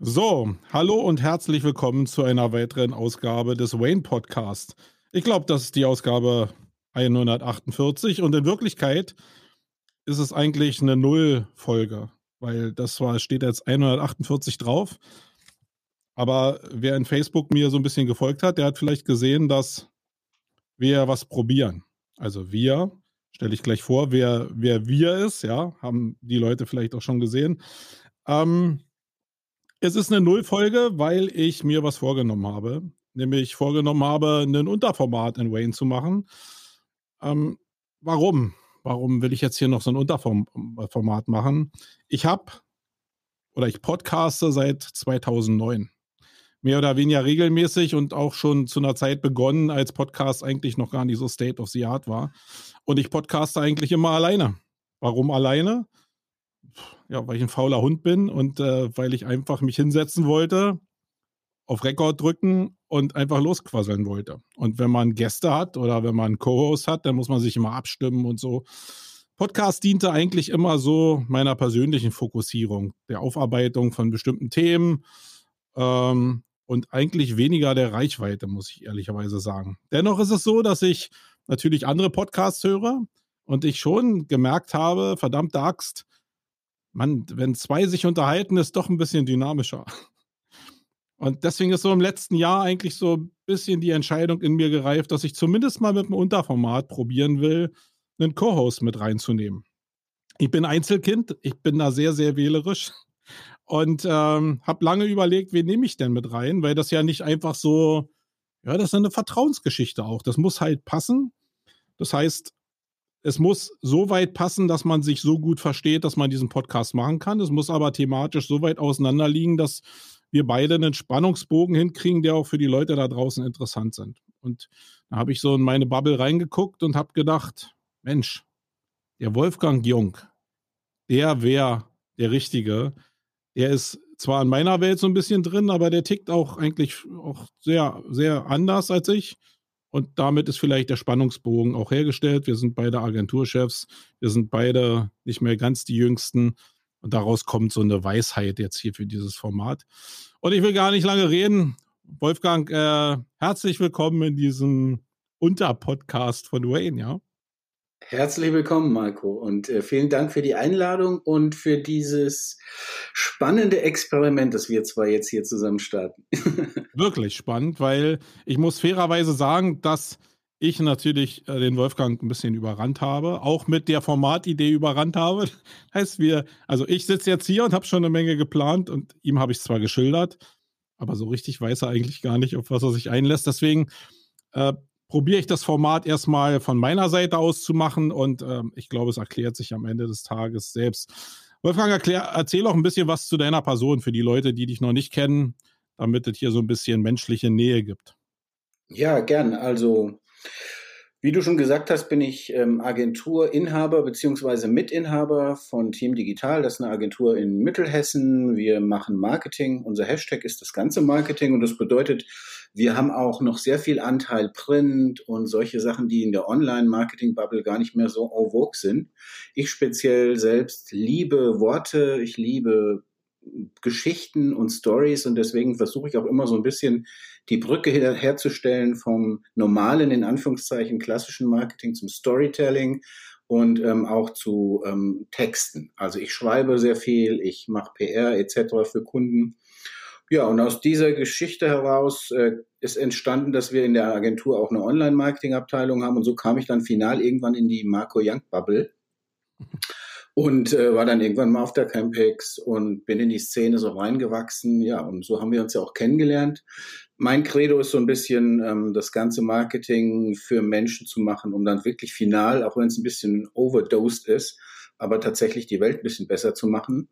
So, hallo und herzlich willkommen zu einer weiteren Ausgabe des Wayne Podcast. Ich glaube, das ist die Ausgabe 148 und in Wirklichkeit ist es eigentlich eine Null-Folge, weil das war, steht jetzt 148 drauf. Aber wer in Facebook mir so ein bisschen gefolgt hat, der hat vielleicht gesehen, dass wir was probieren. Also wir, stelle ich gleich vor, wer, wer wir ist, ja, haben die Leute vielleicht auch schon gesehen. Ähm, es ist eine Nullfolge, weil ich mir was vorgenommen habe. Nämlich vorgenommen habe, ein Unterformat in Wayne zu machen. Ähm, warum? Warum will ich jetzt hier noch so ein Unterformat machen? Ich habe oder ich podcaste seit 2009. Mehr oder weniger regelmäßig und auch schon zu einer Zeit begonnen, als Podcast eigentlich noch gar nicht so State of the Art war. Und ich podcaste eigentlich immer alleine. Warum alleine? Ja, weil ich ein fauler Hund bin und äh, weil ich einfach mich hinsetzen wollte, auf Rekord drücken und einfach losquasseln wollte. Und wenn man Gäste hat oder wenn man einen Co-Host hat, dann muss man sich immer abstimmen und so. Podcast diente eigentlich immer so meiner persönlichen Fokussierung, der Aufarbeitung von bestimmten Themen ähm, und eigentlich weniger der Reichweite, muss ich ehrlicherweise sagen. Dennoch ist es so, dass ich natürlich andere Podcasts höre und ich schon gemerkt habe, verdammte Axt, man, wenn zwei sich unterhalten, ist doch ein bisschen dynamischer. Und deswegen ist so im letzten Jahr eigentlich so ein bisschen die Entscheidung in mir gereift, dass ich zumindest mal mit einem Unterformat probieren will, einen Co-Host mit reinzunehmen. Ich bin Einzelkind, ich bin da sehr, sehr wählerisch und ähm, habe lange überlegt, wen nehme ich denn mit rein, weil das ja nicht einfach so, ja, das ist eine Vertrauensgeschichte auch. Das muss halt passen. Das heißt, es muss so weit passen, dass man sich so gut versteht, dass man diesen Podcast machen kann. Es muss aber thematisch so weit auseinanderliegen, dass wir beide einen Spannungsbogen hinkriegen, der auch für die Leute da draußen interessant sind. Und da habe ich so in meine Bubble reingeguckt und habe gedacht, Mensch, der Wolfgang Jung, der wäre der Richtige. Der ist zwar in meiner Welt so ein bisschen drin, aber der tickt auch eigentlich auch sehr, sehr anders als ich. Und damit ist vielleicht der Spannungsbogen auch hergestellt. Wir sind beide Agenturchefs. Wir sind beide nicht mehr ganz die Jüngsten. Und daraus kommt so eine Weisheit jetzt hier für dieses Format. Und ich will gar nicht lange reden. Wolfgang, äh, herzlich willkommen in diesem Unterpodcast von Wayne, ja? Herzlich willkommen, Marco, und äh, vielen Dank für die Einladung und für dieses spannende Experiment, das wir zwar jetzt hier zusammen starten. Wirklich spannend, weil ich muss fairerweise sagen, dass ich natürlich äh, den Wolfgang ein bisschen überrannt habe, auch mit der Formatidee überrannt habe. heißt, wir, also ich sitze jetzt hier und habe schon eine Menge geplant und ihm habe ich zwar geschildert, aber so richtig weiß er eigentlich gar nicht, auf was er sich einlässt. Deswegen äh, probiere ich das Format erstmal von meiner Seite aus zu machen und ähm, ich glaube, es erklärt sich am Ende des Tages selbst. Wolfgang, erklär, erzähl auch ein bisschen was zu deiner Person für die Leute, die dich noch nicht kennen, damit es hier so ein bisschen menschliche Nähe gibt. Ja, gern. Also wie du schon gesagt hast, bin ich ähm, Agenturinhaber bzw. Mitinhaber von Team Digital. Das ist eine Agentur in Mittelhessen. Wir machen Marketing. Unser Hashtag ist das ganze Marketing und das bedeutet, wir haben auch noch sehr viel Anteil Print und solche Sachen, die in der Online-Marketing-Bubble gar nicht mehr so en vogue sind. Ich speziell selbst liebe Worte, ich liebe Geschichten und Stories und deswegen versuche ich auch immer so ein bisschen die Brücke her herzustellen vom normalen, in Anführungszeichen, klassischen Marketing zum Storytelling und ähm, auch zu ähm, Texten. Also ich schreibe sehr viel, ich mache PR etc. für Kunden. Ja, und aus dieser Geschichte heraus äh, ist entstanden, dass wir in der Agentur auch eine Online-Marketing-Abteilung haben und so kam ich dann final irgendwann in die Marco Young Bubble und äh, war dann irgendwann mal auf der Campex und bin in die Szene so reingewachsen. Ja, und so haben wir uns ja auch kennengelernt. Mein Credo ist so ein bisschen, ähm, das ganze Marketing für Menschen zu machen, um dann wirklich final, auch wenn es ein bisschen overdosed ist, aber tatsächlich die Welt ein bisschen besser zu machen.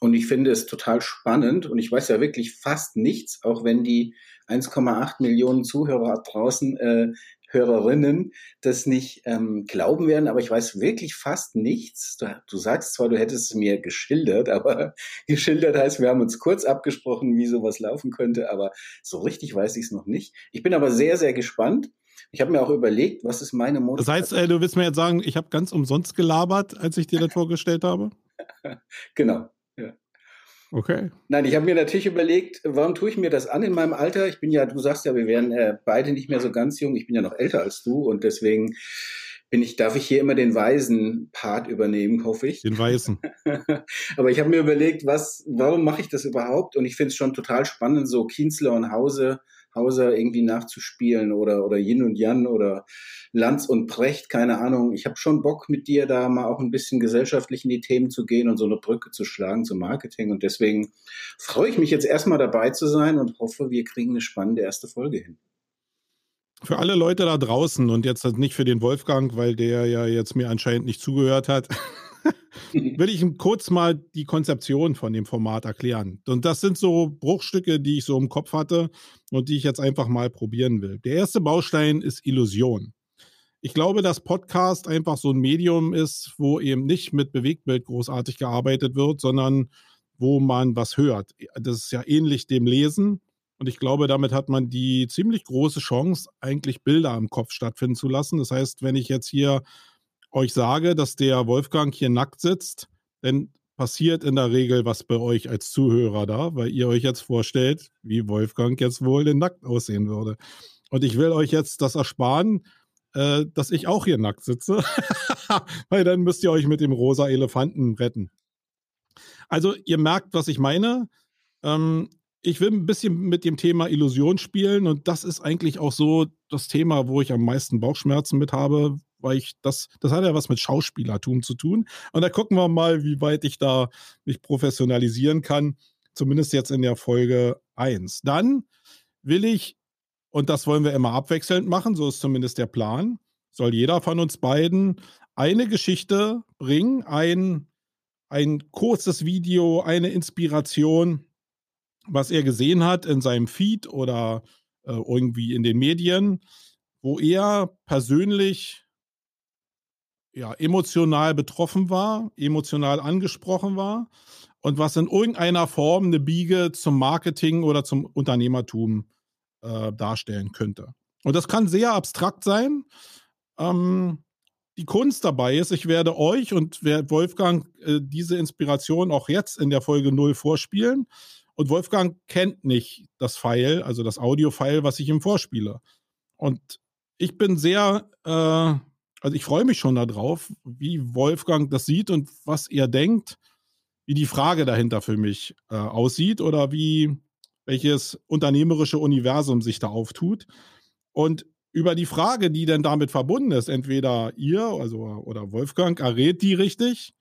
Und ich finde es total spannend und ich weiß ja wirklich fast nichts, auch wenn die 1,8 Millionen Zuhörer draußen äh, Hörerinnen das nicht ähm, glauben werden, aber ich weiß wirklich fast nichts. Du, du, sagst zwar, du hättest es mir geschildert, aber geschildert heißt, wir haben uns kurz abgesprochen, wie sowas laufen könnte, aber so richtig weiß ich es noch nicht. Ich bin aber sehr, sehr gespannt. Ich habe mir auch überlegt, was ist meine Motivation. Das heißt, äh, du willst mir jetzt sagen, ich habe ganz umsonst gelabert, als ich dir das vorgestellt habe? genau. Okay. Nein, ich habe mir natürlich überlegt, warum tue ich mir das an in meinem Alter? Ich bin ja, du sagst ja, wir wären äh, beide nicht mehr so ganz jung. Ich bin ja noch älter als du und deswegen bin ich, darf ich hier immer den weisen Part übernehmen, hoffe ich. Den weißen. Aber ich habe mir überlegt, was, warum mache ich das überhaupt? Und ich finde es schon total spannend, so Kienzler und Hause Hauser irgendwie nachzuspielen oder, oder Yin und Jan oder Lanz und Precht, keine Ahnung. Ich habe schon Bock mit dir da mal auch ein bisschen gesellschaftlich in die Themen zu gehen und so eine Brücke zu schlagen zum Marketing. Und deswegen freue ich mich jetzt erstmal dabei zu sein und hoffe, wir kriegen eine spannende erste Folge hin. Für alle Leute da draußen und jetzt nicht für den Wolfgang, weil der ja jetzt mir anscheinend nicht zugehört hat. will ich kurz mal die Konzeption von dem Format erklären. Und das sind so Bruchstücke, die ich so im Kopf hatte und die ich jetzt einfach mal probieren will. Der erste Baustein ist Illusion. Ich glaube, dass Podcast einfach so ein Medium ist, wo eben nicht mit Bewegtbild großartig gearbeitet wird, sondern wo man was hört. Das ist ja ähnlich dem Lesen. Und ich glaube, damit hat man die ziemlich große Chance, eigentlich Bilder im Kopf stattfinden zu lassen. Das heißt, wenn ich jetzt hier euch sage, dass der Wolfgang hier nackt sitzt, dann passiert in der Regel was bei euch als Zuhörer da, weil ihr euch jetzt vorstellt, wie Wolfgang jetzt wohl denn nackt aussehen würde. Und ich will euch jetzt das ersparen, äh, dass ich auch hier nackt sitze, weil dann müsst ihr euch mit dem rosa Elefanten retten. Also ihr merkt, was ich meine. Ähm, ich will ein bisschen mit dem Thema Illusion spielen und das ist eigentlich auch so das Thema, wo ich am meisten Bauchschmerzen mit habe, weil ich das, das hat ja was mit Schauspielertum zu tun. Und da gucken wir mal, wie weit ich da mich professionalisieren kann. Zumindest jetzt in der Folge 1. Dann will ich, und das wollen wir immer abwechselnd machen, so ist zumindest der Plan, soll jeder von uns beiden eine Geschichte bringen, ein, ein kurzes Video, eine Inspiration, was er gesehen hat in seinem Feed oder äh, irgendwie in den Medien, wo er persönlich ja, emotional betroffen war, emotional angesprochen war und was in irgendeiner Form eine Biege zum Marketing oder zum Unternehmertum äh, darstellen könnte. Und das kann sehr abstrakt sein. Ähm, die Kunst dabei ist, ich werde euch und Wolfgang äh, diese Inspiration auch jetzt in der Folge 0 vorspielen. Und Wolfgang kennt nicht das File, also das Audio-File, was ich ihm vorspiele. Und ich bin sehr äh, also ich freue mich schon darauf, wie Wolfgang das sieht und was er denkt, wie die Frage dahinter für mich äh, aussieht oder wie welches unternehmerische Universum sich da auftut. Und über die Frage, die denn damit verbunden ist, entweder ihr also, oder Wolfgang errät die richtig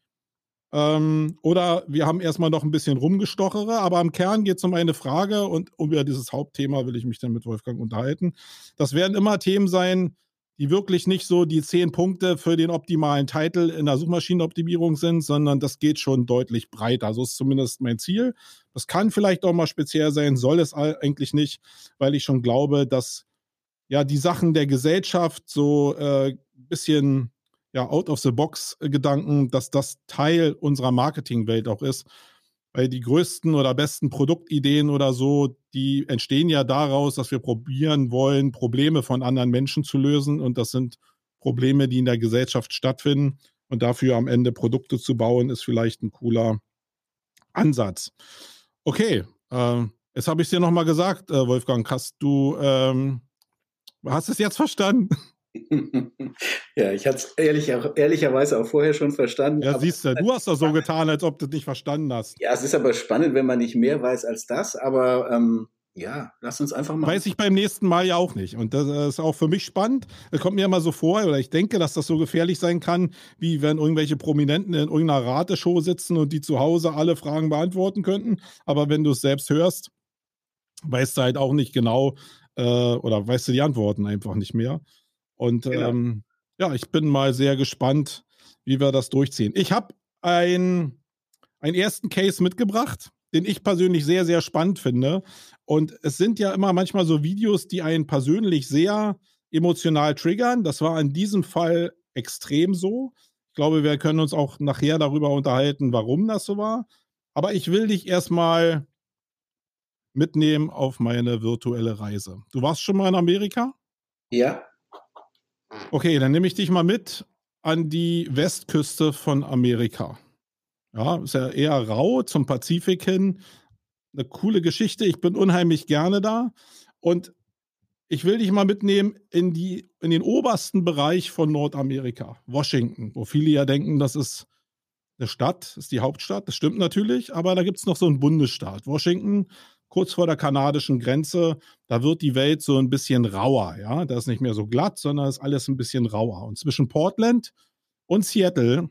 ähm, oder wir haben erstmal noch ein bisschen rumgestochere, aber im Kern geht es um eine Frage und über dieses Hauptthema will ich mich dann mit Wolfgang unterhalten. Das werden immer Themen sein, die wirklich nicht so die zehn Punkte für den optimalen Titel in der Suchmaschinenoptimierung sind, sondern das geht schon deutlich breiter. So ist zumindest mein Ziel. Das kann vielleicht auch mal speziell sein, soll es eigentlich nicht, weil ich schon glaube, dass ja die Sachen der Gesellschaft so ein äh, bisschen ja out of the box Gedanken, dass das Teil unserer Marketingwelt auch ist weil die größten oder besten Produktideen oder so, die entstehen ja daraus, dass wir probieren wollen, Probleme von anderen Menschen zu lösen. Und das sind Probleme, die in der Gesellschaft stattfinden. Und dafür am Ende Produkte zu bauen, ist vielleicht ein cooler Ansatz. Okay, äh, jetzt habe ich es dir nochmal gesagt, äh, Wolfgang. Hast du, ähm, hast es jetzt verstanden? ja, ich hatte es ehrlich, ehrlicherweise auch vorher schon verstanden. Ja, siehst du, du hast doch so getan, als ob du es nicht verstanden hast. Ja, es ist aber spannend, wenn man nicht mehr weiß als das, aber ähm, ja, lass uns einfach mal. Weiß ich beim nächsten Mal ja auch nicht. Und das ist auch für mich spannend. Es kommt mir immer so vor, oder ich denke, dass das so gefährlich sein kann, wie wenn irgendwelche Prominenten in irgendeiner Rateshow sitzen und die zu Hause alle Fragen beantworten könnten. Aber wenn du es selbst hörst, weißt du halt auch nicht genau, äh, oder weißt du die Antworten einfach nicht mehr. Und genau. ähm, ja, ich bin mal sehr gespannt, wie wir das durchziehen. Ich habe ein, einen ersten Case mitgebracht, den ich persönlich sehr, sehr spannend finde. Und es sind ja immer manchmal so Videos, die einen persönlich sehr emotional triggern. Das war in diesem Fall extrem so. Ich glaube, wir können uns auch nachher darüber unterhalten, warum das so war. Aber ich will dich erstmal mitnehmen auf meine virtuelle Reise. Du warst schon mal in Amerika? Ja. Okay, dann nehme ich dich mal mit an die Westküste von Amerika. Ja, ist ja eher rau zum Pazifik hin. Eine coole Geschichte. Ich bin unheimlich gerne da. Und ich will dich mal mitnehmen in, die, in den obersten Bereich von Nordamerika, Washington, wo viele ja denken, das ist eine Stadt, ist die Hauptstadt. Das stimmt natürlich, aber da gibt es noch so einen Bundesstaat. Washington, kurz vor der kanadischen Grenze, da wird die Welt so ein bisschen rauer. Ja? Da ist nicht mehr so glatt, sondern ist alles ein bisschen rauer. Und zwischen Portland und Seattle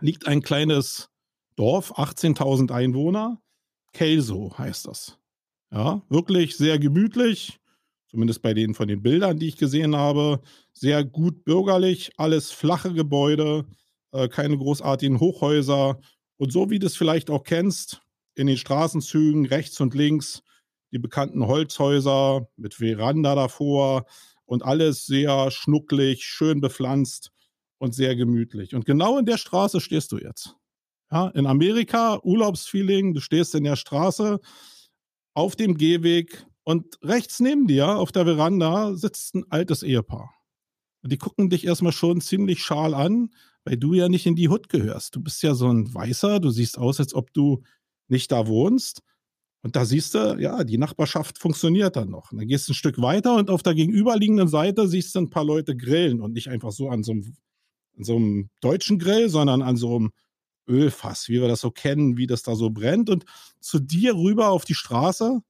liegt ein kleines Dorf, 18.000 Einwohner. Kelso heißt das. Ja, wirklich sehr gemütlich, zumindest bei denen von den Bildern, die ich gesehen habe. Sehr gut bürgerlich, alles flache Gebäude, äh, keine großartigen Hochhäuser. Und so wie du es vielleicht auch kennst, in den Straßenzügen rechts und links die bekannten Holzhäuser mit Veranda davor und alles sehr schnucklig, schön bepflanzt und sehr gemütlich. Und genau in der Straße stehst du jetzt. Ja, in Amerika, Urlaubsfeeling, du stehst in der Straße auf dem Gehweg und rechts neben dir auf der Veranda sitzt ein altes Ehepaar. Und die gucken dich erstmal schon ziemlich schal an, weil du ja nicht in die Hut gehörst. Du bist ja so ein Weißer, du siehst aus, als ob du nicht da wohnst. Und da siehst du, ja, die Nachbarschaft funktioniert dann noch. Und dann gehst du ein Stück weiter und auf der gegenüberliegenden Seite siehst du ein paar Leute grillen und nicht einfach so an so einem, an so einem deutschen Grill, sondern an so einem Ölfass, wie wir das so kennen, wie das da so brennt. Und zu dir rüber auf die Straße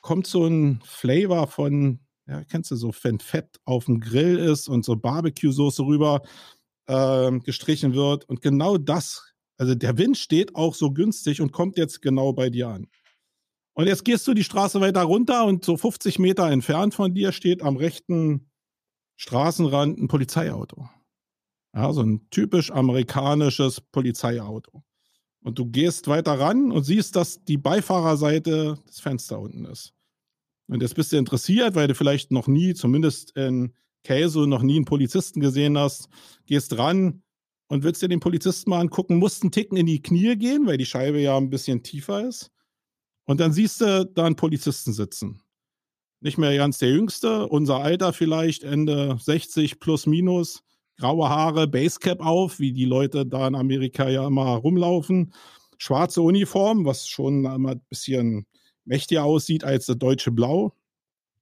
kommt so ein Flavor von, ja, kennst du so, wenn Fett auf dem Grill ist und so Barbecue-Soße rüber äh, gestrichen wird. Und genau das, also der Wind steht auch so günstig und kommt jetzt genau bei dir an. Und jetzt gehst du die Straße weiter runter und so 50 Meter entfernt von dir steht am rechten Straßenrand ein Polizeiauto. Ja, so ein typisch amerikanisches Polizeiauto. Und du gehst weiter ran und siehst, dass die Beifahrerseite das Fenster unten ist. Und jetzt bist du interessiert, weil du vielleicht noch nie, zumindest in Käse, noch nie einen Polizisten gesehen hast, gehst ran und willst dir den Polizisten mal angucken, musst einen Ticken in die Knie gehen, weil die Scheibe ja ein bisschen tiefer ist. Und dann siehst du da einen Polizisten sitzen. Nicht mehr ganz der Jüngste, unser Alter vielleicht, Ende 60 plus minus graue Haare, Basecap auf, wie die Leute da in Amerika ja immer rumlaufen, schwarze Uniform, was schon immer ein bisschen mächtiger aussieht als das deutsche Blau.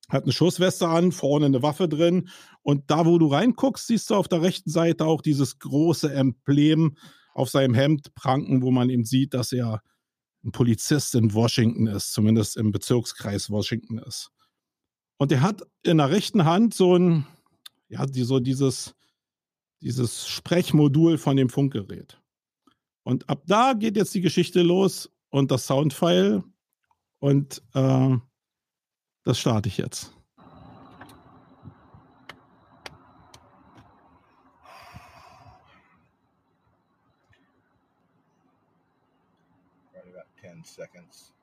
Hat eine Schussweste an, vorne eine Waffe drin. Und da, wo du reinguckst, siehst du auf der rechten Seite auch dieses große Emblem auf seinem Hemd pranken, wo man eben sieht, dass er ein Polizist in Washington ist, zumindest im Bezirkskreis Washington ist. Und er hat in der rechten Hand so ein, ja, die, so dieses, dieses Sprechmodul von dem Funkgerät. Und ab da geht jetzt die Geschichte los und das Soundfile und äh, das starte ich jetzt. Right about 10 seconds.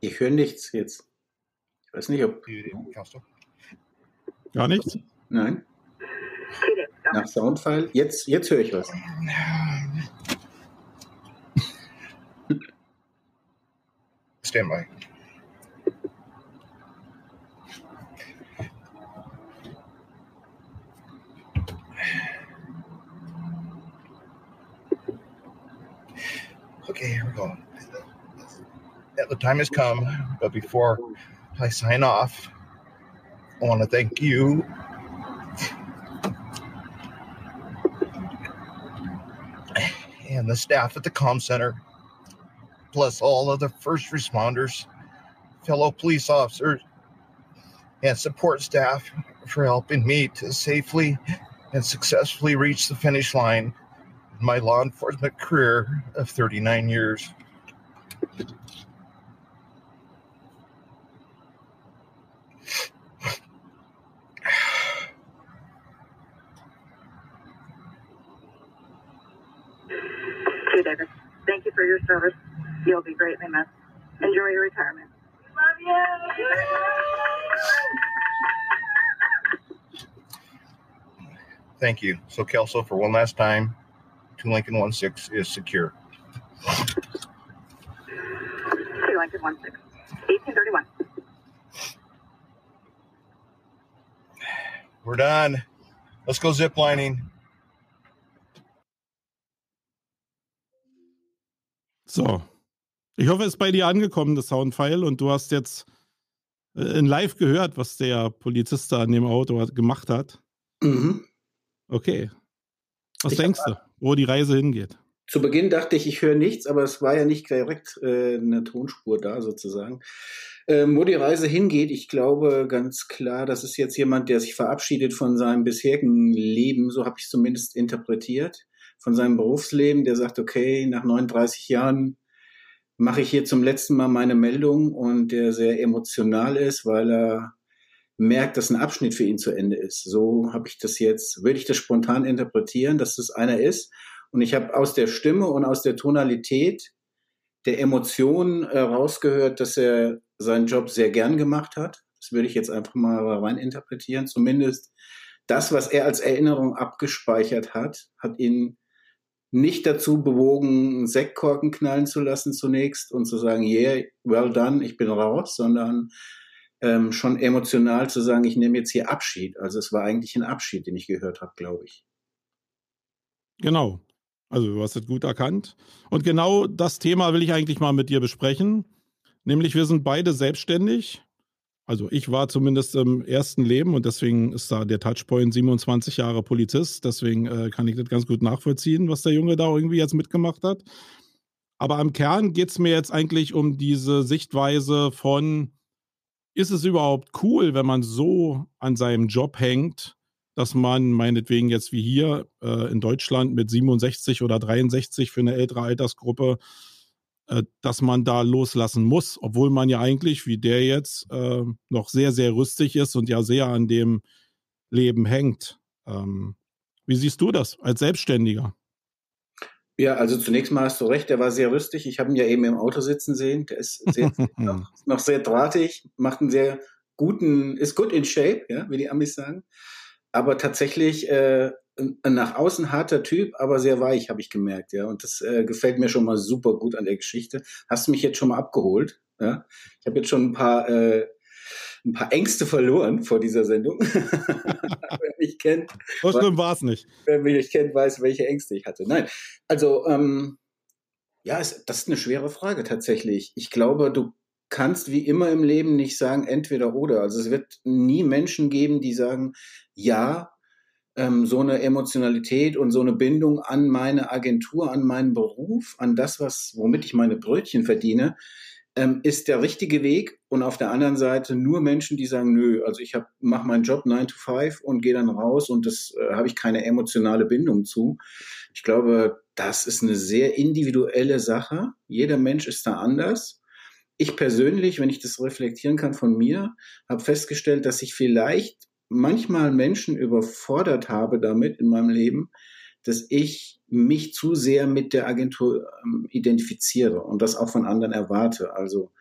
Ich höre nichts jetzt. Ich weiß nicht, ob. Gar nichts? Nein. Nach Soundfile. Jetzt, jetzt höre ich was. Stand by. Okay, here we go. The time has come, but before I sign off, I want to thank you and the staff at the comm center, plus all of the first responders, fellow police officers, and support staff for helping me to safely and successfully reach the finish line in my law enforcement career of 39 years. Sue Davis, thank you for your service. You'll be greatly missed. Enjoy your retirement. We Love you. Thank you. So, Kelso, for one last time, 2 Lincoln 1 6 is secure. Two Lincoln one six. 1831. We're done. Let's go ziplining. So. Ich hoffe, es ist bei dir angekommen, das Soundfile, und du hast jetzt äh, in live gehört, was der Polizist da an dem Auto gemacht hat. Mhm. Okay. Was Ich denkst du, wo die Reise hingeht? Zu Beginn dachte ich, ich höre nichts, aber es war ja nicht direkt äh, eine Tonspur da sozusagen. Ähm, wo die Reise hingeht, ich glaube ganz klar, das ist jetzt jemand, der sich verabschiedet von seinem bisherigen Leben, so habe ich es zumindest interpretiert, von seinem Berufsleben, der sagt, okay, nach 39 Jahren mache ich hier zum letzten Mal meine Meldung und der sehr emotional ist, weil er merkt, dass ein Abschnitt für ihn zu Ende ist. So habe ich das jetzt, würde ich das spontan interpretieren, dass das einer ist. Und ich habe aus der Stimme und aus der Tonalität der Emotionen äh, rausgehört, dass er seinen Job sehr gern gemacht hat. Das würde ich jetzt einfach mal rein interpretieren. Zumindest das, was er als Erinnerung abgespeichert hat, hat ihn nicht dazu bewogen, einen Sektkorken knallen zu lassen zunächst und zu sagen, yeah, well done, ich bin raus, sondern ähm, schon emotional zu sagen, ich nehme jetzt hier Abschied. Also es war eigentlich ein Abschied, den ich gehört habe, glaube ich. Genau. Also du hast es gut erkannt. Und genau das Thema will ich eigentlich mal mit dir besprechen. Nämlich wir sind beide selbstständig. Also ich war zumindest im ersten Leben und deswegen ist da der Touchpoint 27 Jahre Polizist. Deswegen äh, kann ich das ganz gut nachvollziehen, was der Junge da irgendwie jetzt mitgemacht hat. Aber am Kern geht es mir jetzt eigentlich um diese Sichtweise von, ist es überhaupt cool, wenn man so an seinem Job hängt, dass man meinetwegen jetzt wie hier äh, in Deutschland mit 67 oder 63 für eine ältere Altersgruppe äh, dass man da loslassen muss, obwohl man ja eigentlich, wie der jetzt, äh, noch sehr, sehr rüstig ist und ja sehr an dem Leben hängt. Ähm, wie siehst du das als Selbstständiger? Ja, also zunächst mal hast du recht, der war sehr rüstig. Ich habe ihn ja eben im Auto sitzen sehen. Der ist sehr, noch, noch, sehr drahtig, macht einen sehr guten, ist gut in shape, ja, wie die Amis sagen. Aber tatsächlich äh, nach außen harter Typ, aber sehr weich, habe ich gemerkt, ja. Und das äh, gefällt mir schon mal super gut an der Geschichte. Hast du mich jetzt schon mal abgeholt? Ja? Ich habe jetzt schon ein paar, äh, ein paar Ängste verloren vor dieser Sendung. wer mich kennt. So schlimm war es nicht. Wer mich kennt, weiß, welche Ängste ich hatte. Nein, also ähm, ja, es, das ist eine schwere Frage tatsächlich. Ich glaube, du kannst wie immer im Leben nicht sagen entweder oder. Also es wird nie Menschen geben, die sagen, ja, ähm, so eine Emotionalität und so eine Bindung an meine Agentur, an meinen Beruf, an das, was, womit ich meine Brötchen verdiene, ähm, ist der richtige Weg. Und auf der anderen Seite nur Menschen, die sagen, nö, also ich mache meinen Job 9 to 5 und gehe dann raus und das äh, habe ich keine emotionale Bindung zu. Ich glaube, das ist eine sehr individuelle Sache. Jeder Mensch ist da anders. Ich persönlich, wenn ich das reflektieren kann von mir, habe festgestellt, dass ich vielleicht manchmal Menschen überfordert habe damit in meinem Leben, dass ich mich zu sehr mit der Agentur ähm, identifiziere und das auch von anderen erwarte. Also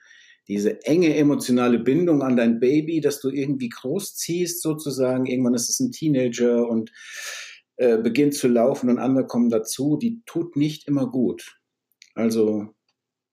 diese enge emotionale Bindung an dein Baby, dass du irgendwie großziehst sozusagen. Irgendwann ist es ein Teenager und äh, beginnt zu laufen und andere kommen dazu. Die tut nicht immer gut. Also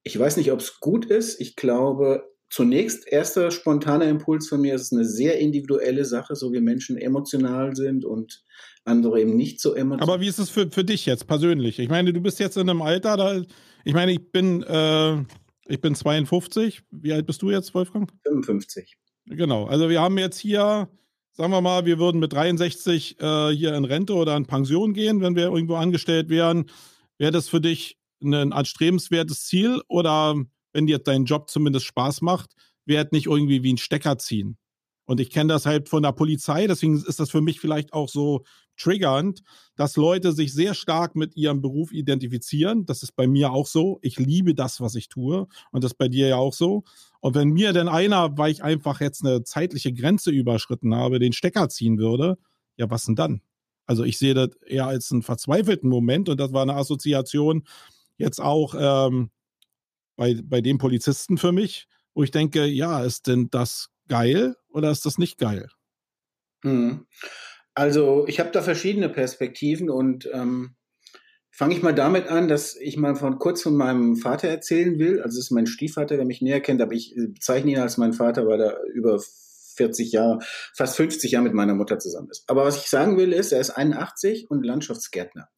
ich weiß nicht, ob es gut ist. Ich glaube, zunächst erster spontaner Impuls von mir ist eine sehr individuelle Sache, so wie Menschen emotional sind und andere eben nicht so emotional. Aber wie ist es für, für dich jetzt persönlich? Ich meine, du bist jetzt in einem Alter, da, ich meine, ich bin, äh, ich bin 52. Wie alt bist du jetzt, Wolfgang? 55. Genau. Also wir haben jetzt hier, sagen wir mal, wir würden mit 63 äh, hier in Rente oder in Pension gehen, wenn wir irgendwo angestellt wären. Wäre das für dich ein anstrebenswertes Ziel oder wenn dir dein Job zumindest Spaß macht, wird nicht irgendwie wie ein Stecker ziehen. Und ich kenne das halt von der Polizei, deswegen ist das für mich vielleicht auch so triggernd, dass Leute sich sehr stark mit ihrem Beruf identifizieren. Das ist bei mir auch so. Ich liebe das, was ich tue. Und das ist bei dir ja auch so. Und wenn mir denn einer, weil ich einfach jetzt eine zeitliche Grenze überschritten habe, den Stecker ziehen würde, ja, was denn dann? Also ich sehe das eher als einen verzweifelten Moment und das war eine Assoziation jetzt auch ähm, bei, bei dem Polizisten für mich, wo ich denke, ja, ist denn das geil oder ist das nicht geil? Hm. Also ich habe da verschiedene Perspektiven und ähm, fange ich mal damit an, dass ich mal von kurz von meinem Vater erzählen will. Also es ist mein Stiefvater, der mich näher kennt, aber ich bezeichne ihn als meinen Vater, weil er über 40 Jahre, fast 50 Jahre mit meiner Mutter zusammen ist. Aber was ich sagen will, ist, er ist 81 und Landschaftsgärtner.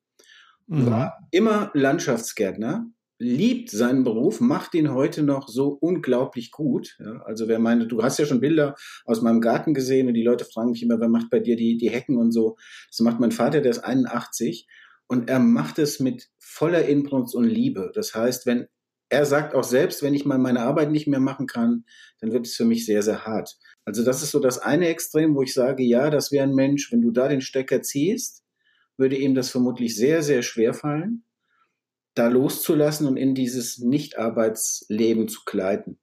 Mhm. War immer Landschaftsgärtner, liebt seinen Beruf, macht ihn heute noch so unglaublich gut. Ja, also wer meine, du hast ja schon Bilder aus meinem Garten gesehen und die Leute fragen mich immer, wer macht bei dir die, die Hecken und so. Das macht mein Vater, der ist 81 und er macht es mit voller Inbrunst und Liebe. Das heißt, wenn er sagt auch selbst, wenn ich mal meine Arbeit nicht mehr machen kann, dann wird es für mich sehr, sehr hart. Also das ist so das eine Extrem, wo ich sage, ja, das wäre ein Mensch, wenn du da den Stecker ziehst, würde ihm das vermutlich sehr, sehr schwer fallen, da loszulassen und in dieses Nicht-Arbeitsleben zu gleiten.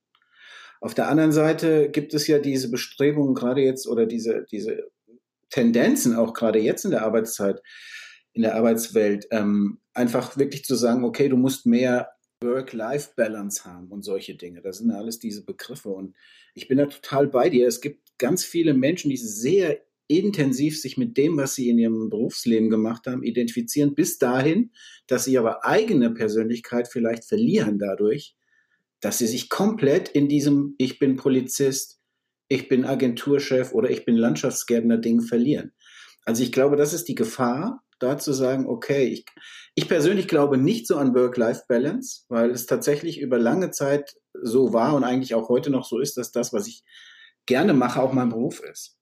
Auf der anderen Seite gibt es ja diese Bestrebungen gerade jetzt oder diese, diese Tendenzen auch gerade jetzt in der Arbeitszeit, in der Arbeitswelt, ähm, einfach wirklich zu sagen, okay, du musst mehr Work-Life-Balance haben und solche Dinge. Das sind alles diese Begriffe. Und ich bin da total bei dir. Es gibt ganz viele Menschen, die sehr intensiv sich mit dem, was sie in ihrem Berufsleben gemacht haben, identifizieren, bis dahin, dass sie ihre eigene Persönlichkeit vielleicht verlieren dadurch, dass sie sich komplett in diesem Ich bin Polizist, ich bin Agenturchef oder ich bin Landschaftsgärtner Ding verlieren. Also ich glaube, das ist die Gefahr, da zu sagen, okay, ich, ich persönlich glaube nicht so an Work-Life-Balance, weil es tatsächlich über lange Zeit so war und eigentlich auch heute noch so ist, dass das, was ich gerne mache, auch mein Beruf ist.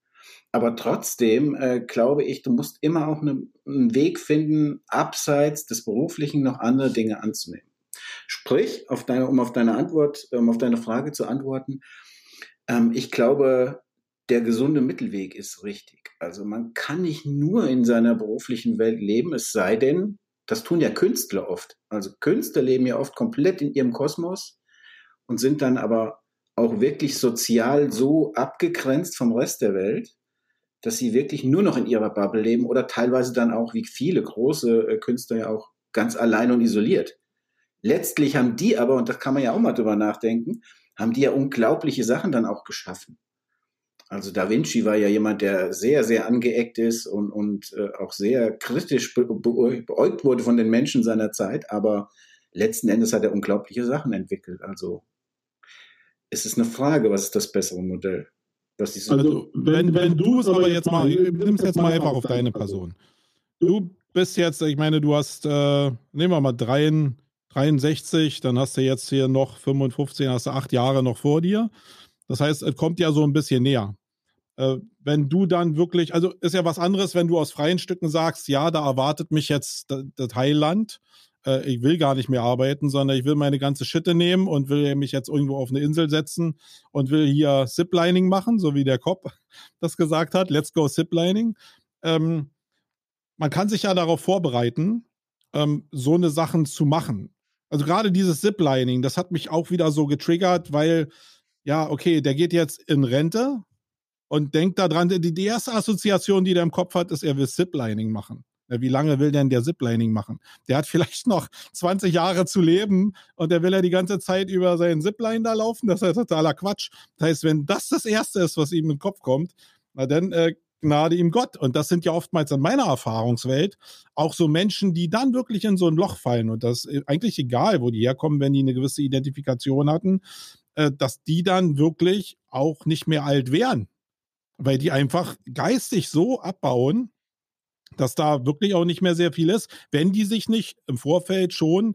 Aber trotzdem äh, glaube ich, du musst immer auch ne, einen Weg finden, abseits des Beruflichen noch andere Dinge anzunehmen. Sprich, auf deine, um auf deine Antwort, um auf deine Frage zu antworten, ähm, ich glaube, der gesunde Mittelweg ist richtig. Also man kann nicht nur in seiner beruflichen Welt leben, es sei denn, das tun ja Künstler oft. Also Künstler leben ja oft komplett in ihrem Kosmos und sind dann aber auch wirklich sozial so abgegrenzt vom Rest der Welt, dass sie wirklich nur noch in ihrer Bubble leben oder teilweise dann auch wie viele große äh, Künstler ja auch ganz allein und isoliert. Letztlich haben die aber, und das kann man ja auch mal drüber nachdenken, haben die ja unglaubliche Sachen dann auch geschaffen. Also Da Vinci war ja jemand, der sehr, sehr angeeckt ist und, und äh, auch sehr kritisch be beäugt wurde von den Menschen seiner Zeit, aber letzten Endes hat er unglaubliche Sachen entwickelt. Also es ist eine Frage, was ist das bessere Modell? Also wenn, wenn du es aber jetzt mal, nimm es jetzt mal einfach auf deine Person. Du bist jetzt, ich meine, du hast, äh, nehmen wir mal 63, dann hast du jetzt hier noch 55, hast du acht Jahre noch vor dir. Das heißt, es kommt ja so ein bisschen näher. Äh, wenn du dann wirklich, also ist ja was anderes, wenn du aus freien Stücken sagst, ja, da erwartet mich jetzt das Heiland. Äh, ich will gar nicht mehr arbeiten, sondern ich will meine ganze Schitte nehmen und will mich jetzt irgendwo auf eine Insel setzen und will hier Ziplining machen, so wie der Cop das gesagt hat. Let's go Ziplining. Ähm, man kann sich ja darauf vorbereiten, ähm, so eine Sachen zu machen. Also gerade dieses Ziplining, das hat mich auch wieder so getriggert, weil ja, okay, der geht jetzt in Rente und denkt daran, die, die erste Assoziation, die der im Kopf hat, ist, er will Ziplining machen. Wie lange will denn der Ziplining machen? Der hat vielleicht noch 20 Jahre zu leben und der will ja die ganze Zeit über seinen Zipline da laufen. Das ist totaler Quatsch. Das heißt, wenn das das Erste ist, was ihm in den Kopf kommt, na dann äh, gnade ihm Gott. Und das sind ja oftmals in meiner Erfahrungswelt auch so Menschen, die dann wirklich in so ein Loch fallen. Und das ist eigentlich egal, wo die herkommen, wenn die eine gewisse Identifikation hatten. Äh, dass die dann wirklich auch nicht mehr alt werden. Weil die einfach geistig so abbauen, dass da wirklich auch nicht mehr sehr viel ist, wenn die sich nicht im Vorfeld schon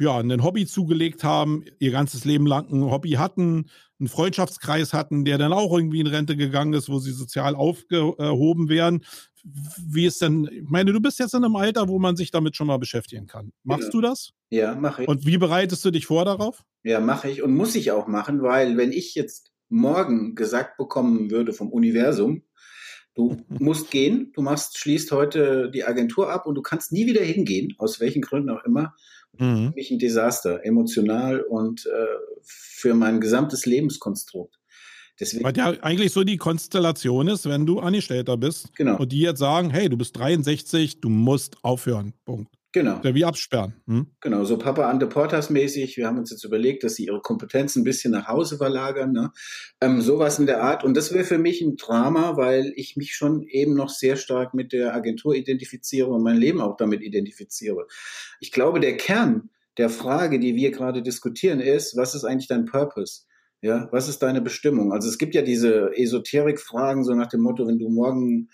ja, ein Hobby zugelegt haben, ihr ganzes Leben lang ein Hobby hatten, einen Freundschaftskreis hatten, der dann auch irgendwie in Rente gegangen ist, wo sie sozial aufgehoben werden. Wie ist denn, ich meine, du bist jetzt in einem Alter, wo man sich damit schon mal beschäftigen kann. Machst ja. du das? Ja, mache ich. Und wie bereitest du dich vor darauf? Ja, mache ich und muss ich auch machen, weil wenn ich jetzt morgen gesagt bekommen würde vom Universum, du musst gehen, du machst, schließt heute die Agentur ab und du kannst nie wieder hingehen, aus welchen Gründen auch immer, mhm. für mich ein Desaster, emotional und äh, für mein gesamtes Lebenskonstrukt. Deswegen, Weil ja eigentlich so die Konstellation ist, wenn du Angestellter bist genau. und die jetzt sagen, hey, du bist 63, du musst aufhören. Punkt. Genau. Der wie absperren. Hm? Genau, so Papa Ante Portas mäßig. Wir haben uns jetzt überlegt, dass sie ihre Kompetenzen ein bisschen nach Hause verlagern. Ne? Ähm, sowas in der Art. Und das wäre für mich ein Drama, weil ich mich schon eben noch sehr stark mit der Agentur identifiziere und mein Leben auch damit identifiziere. Ich glaube, der Kern der Frage, die wir gerade diskutieren, ist, was ist eigentlich dein Purpose? Ja, was ist deine Bestimmung? Also es gibt ja diese Esoterik-Fragen, so nach dem Motto, wenn du morgen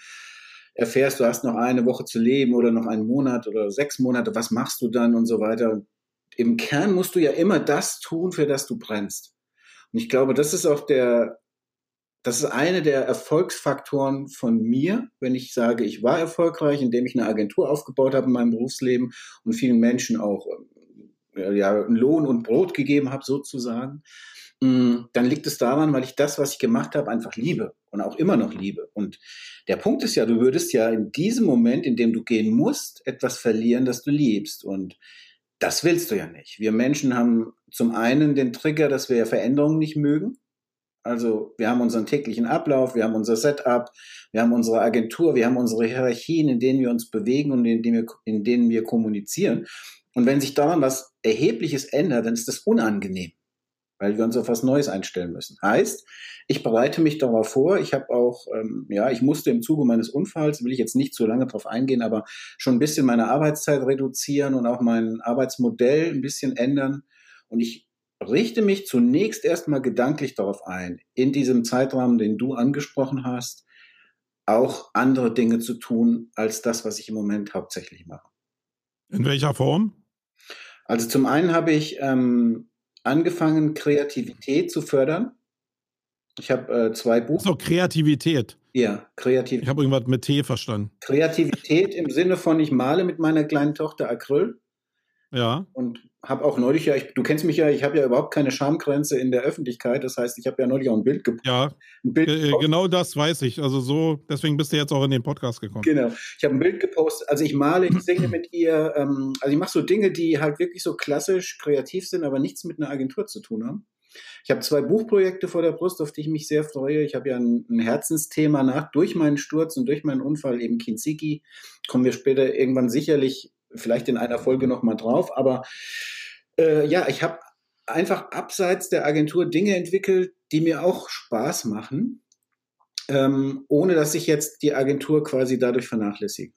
erfährst, du hast noch eine Woche zu leben oder noch einen Monat oder sechs Monate, was machst du dann und so weiter. Im Kern musst du ja immer das tun, für das du brennst. Und ich glaube, das ist auch der, das ist eine der Erfolgsfaktoren von mir, wenn ich sage, ich war erfolgreich, indem ich eine Agentur aufgebaut habe in meinem Berufsleben und vielen Menschen auch äh, ja, Lohn und Brot gegeben habe, sozusagen. Mm, dann liegt es daran, weil ich das, was ich gemacht habe, einfach liebe und auch immer noch liebe. Und der Punkt ist ja, du würdest ja in diesem Moment, in dem du gehen musst, etwas verlieren, das du liebst. Und das willst du ja nicht. Wir Menschen haben zum einen den Trigger, dass wir Veränderungen nicht mögen. Also wir haben unseren täglichen Ablauf, wir haben unser Setup, wir haben unsere Agentur, wir haben unsere Hierarchien, in denen wir uns bewegen und in denen wir, in denen wir kommunizieren. Und wenn sich daran was Erhebliches ändert, dann ist das unangenehm weil wir uns auf was Neues einstellen müssen. Heißt, ich bereite mich darauf vor. Ich habe auch, ähm, ja, ich musste im Zuge meines Unfalls, will ich jetzt nicht zu lange darauf eingehen, aber schon ein bisschen meine Arbeitszeit reduzieren und auch mein Arbeitsmodell ein bisschen ändern. Und ich richte mich zunächst erstmal gedanklich darauf ein, in diesem Zeitrahmen, den du angesprochen hast, auch andere Dinge zu tun als das, was ich im Moment hauptsächlich mache. In welcher Form? Also zum einen habe ich ähm, angefangen, Kreativität zu fördern. Ich habe äh, zwei Buch. So, Kreativität. Ja, Kreativität. Ich habe irgendwas mit T verstanden. Kreativität im Sinne von, ich male mit meiner kleinen Tochter Acryl. Ja. Und habe auch neulich ja, ich, du kennst mich ja, ich habe ja überhaupt keine Schamgrenze in der Öffentlichkeit. Das heißt, ich habe ja neulich auch ein Bild gepostet. Ja, Bild äh, genau das weiß ich. Also so, deswegen bist du jetzt auch in den Podcast gekommen. Genau. Ich habe ein Bild gepostet. Also ich male, ich singe mit ihr. Ähm, also ich mache so Dinge, die halt wirklich so klassisch kreativ sind, aber nichts mit einer Agentur zu tun haben. Ich habe zwei Buchprojekte vor der Brust, auf die ich mich sehr freue. Ich habe ja ein, ein, Herzensthema nach, durch meinen Sturz und durch meinen Unfall eben Kinziki. Kommen wir später irgendwann sicherlich vielleicht in einer Folge nochmal drauf. Aber äh, ja, ich habe einfach abseits der Agentur Dinge entwickelt, die mir auch Spaß machen, ähm, ohne dass ich jetzt die Agentur quasi dadurch vernachlässige.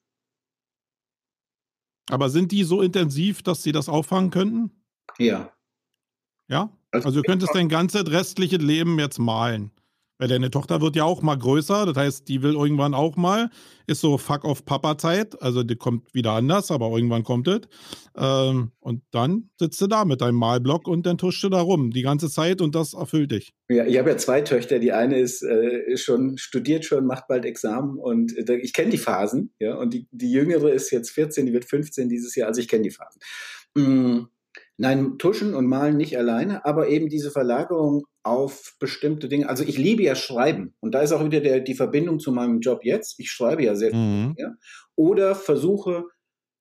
Aber sind die so intensiv, dass sie das auffangen könnten? Ja. Ja? Also, also du könntest dein ganzes restliches Leben jetzt malen. Weil deine Tochter wird ja auch mal größer, das heißt, die will irgendwann auch mal, ist so Fuck auf Papa-Zeit, also die kommt wieder anders, aber irgendwann kommt es. Ähm, und dann sitzt du da mit deinem Malblock und dann tuschst du da rum die ganze Zeit und das erfüllt dich. Ja, ich habe ja zwei Töchter. Die eine ist äh, schon, studiert schon, macht bald Examen und äh, ich kenne die Phasen, ja, und die, die jüngere ist jetzt 14, die wird 15 dieses Jahr, also ich kenne die Phasen. Mm. Nein, Tuschen und Malen nicht alleine, aber eben diese Verlagerung auf bestimmte Dinge. Also ich liebe ja Schreiben und da ist auch wieder der, die Verbindung zu meinem Job jetzt. Ich schreibe ja sehr viel. Mhm. Ja? Oder versuche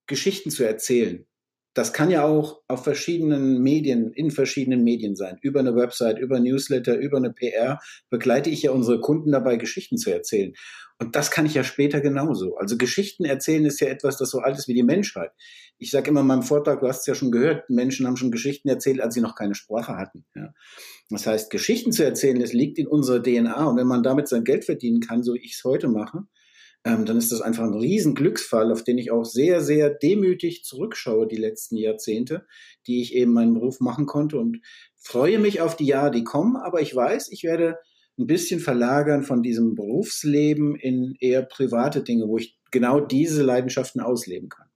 Geschichten zu erzählen. Das kann ja auch auf verschiedenen Medien, in verschiedenen Medien sein. Über eine Website, über Newsletter, über eine PR begleite ich ja unsere Kunden dabei, Geschichten zu erzählen. Und das kann ich ja später genauso. Also Geschichten erzählen ist ja etwas, das so alt ist wie die Menschheit. Ich sage immer in meinem Vortrag, du hast es ja schon gehört, Menschen haben schon Geschichten erzählt, als sie noch keine Sprache hatten. Ja. Das heißt, Geschichten zu erzählen, das liegt in unserer DNA. Und wenn man damit sein Geld verdienen kann, so wie ich es heute mache, ähm, dann ist das einfach ein riesen Glücksfall, auf den ich auch sehr, sehr demütig zurückschaue die letzten Jahrzehnte, die ich eben meinen Beruf machen konnte und freue mich auf die Jahre, die kommen. Aber ich weiß, ich werde ein bisschen verlagern von diesem Berufsleben in eher private Dinge, wo ich genau diese Leidenschaften ausleben kann.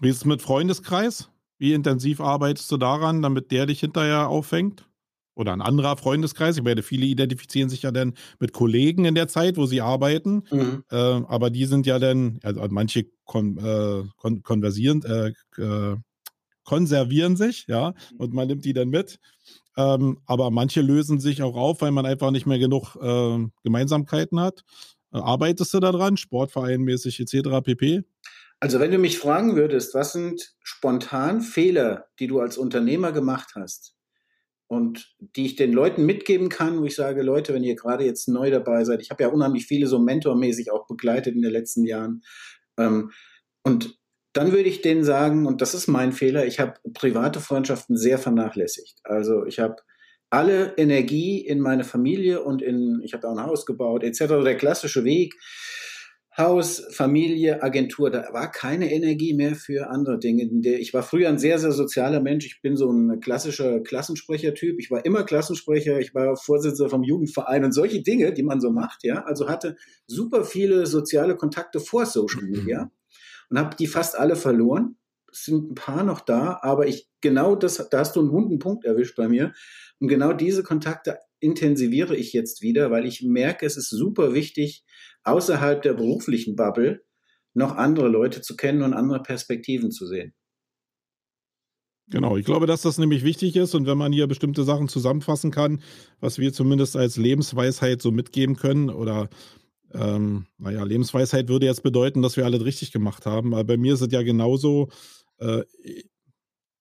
Wie ist es mit Freundeskreis? Wie intensiv arbeitest du daran, damit der dich hinterher auffängt? Oder ein anderer Freundeskreis. Ich meine, viele identifizieren sich ja dann mit Kollegen in der Zeit, wo sie arbeiten. Mhm. Äh, aber die sind ja dann, also manche kon, äh, kon konversieren, äh, äh, konservieren sich, ja, und man nimmt die dann mit. Ähm, aber manche lösen sich auch auf, weil man einfach nicht mehr genug äh, Gemeinsamkeiten hat. Äh, arbeitest du daran, sportvereinmäßig etc. pp? Also wenn du mich fragen würdest, was sind spontan Fehler, die du als Unternehmer gemacht hast, und die ich den Leuten mitgeben kann, wo ich sage, Leute, wenn ihr gerade jetzt neu dabei seid, ich habe ja unheimlich viele so mentormäßig auch begleitet in den letzten Jahren. Ähm, und dann würde ich denen sagen, und das ist mein Fehler, ich habe private Freundschaften sehr vernachlässigt. Also ich habe alle Energie in meine Familie und in, ich habe auch ein Haus gebaut, etc. Der klassische Weg. Haus, Familie, Agentur, da war keine Energie mehr für andere Dinge. Ich war früher ein sehr, sehr sozialer Mensch. Ich bin so ein klassischer Klassensprecher-Typ. Ich war immer Klassensprecher. Ich war Vorsitzender vom Jugendverein und solche Dinge, die man so macht, ja. Also hatte super viele soziale Kontakte vor Social Media und habe die fast alle verloren. Es sind ein paar noch da, aber ich genau das, da hast du einen wunden Punkt erwischt bei mir. Und genau diese Kontakte intensiviere ich jetzt wieder, weil ich merke, es ist super wichtig, außerhalb der beruflichen Bubble noch andere Leute zu kennen und andere Perspektiven zu sehen. Genau, ich glaube, dass das nämlich wichtig ist und wenn man hier bestimmte Sachen zusammenfassen kann, was wir zumindest als Lebensweisheit so mitgeben können oder ähm, naja, Lebensweisheit würde jetzt bedeuten, dass wir alle richtig gemacht haben, aber bei mir ist es ja genauso, äh,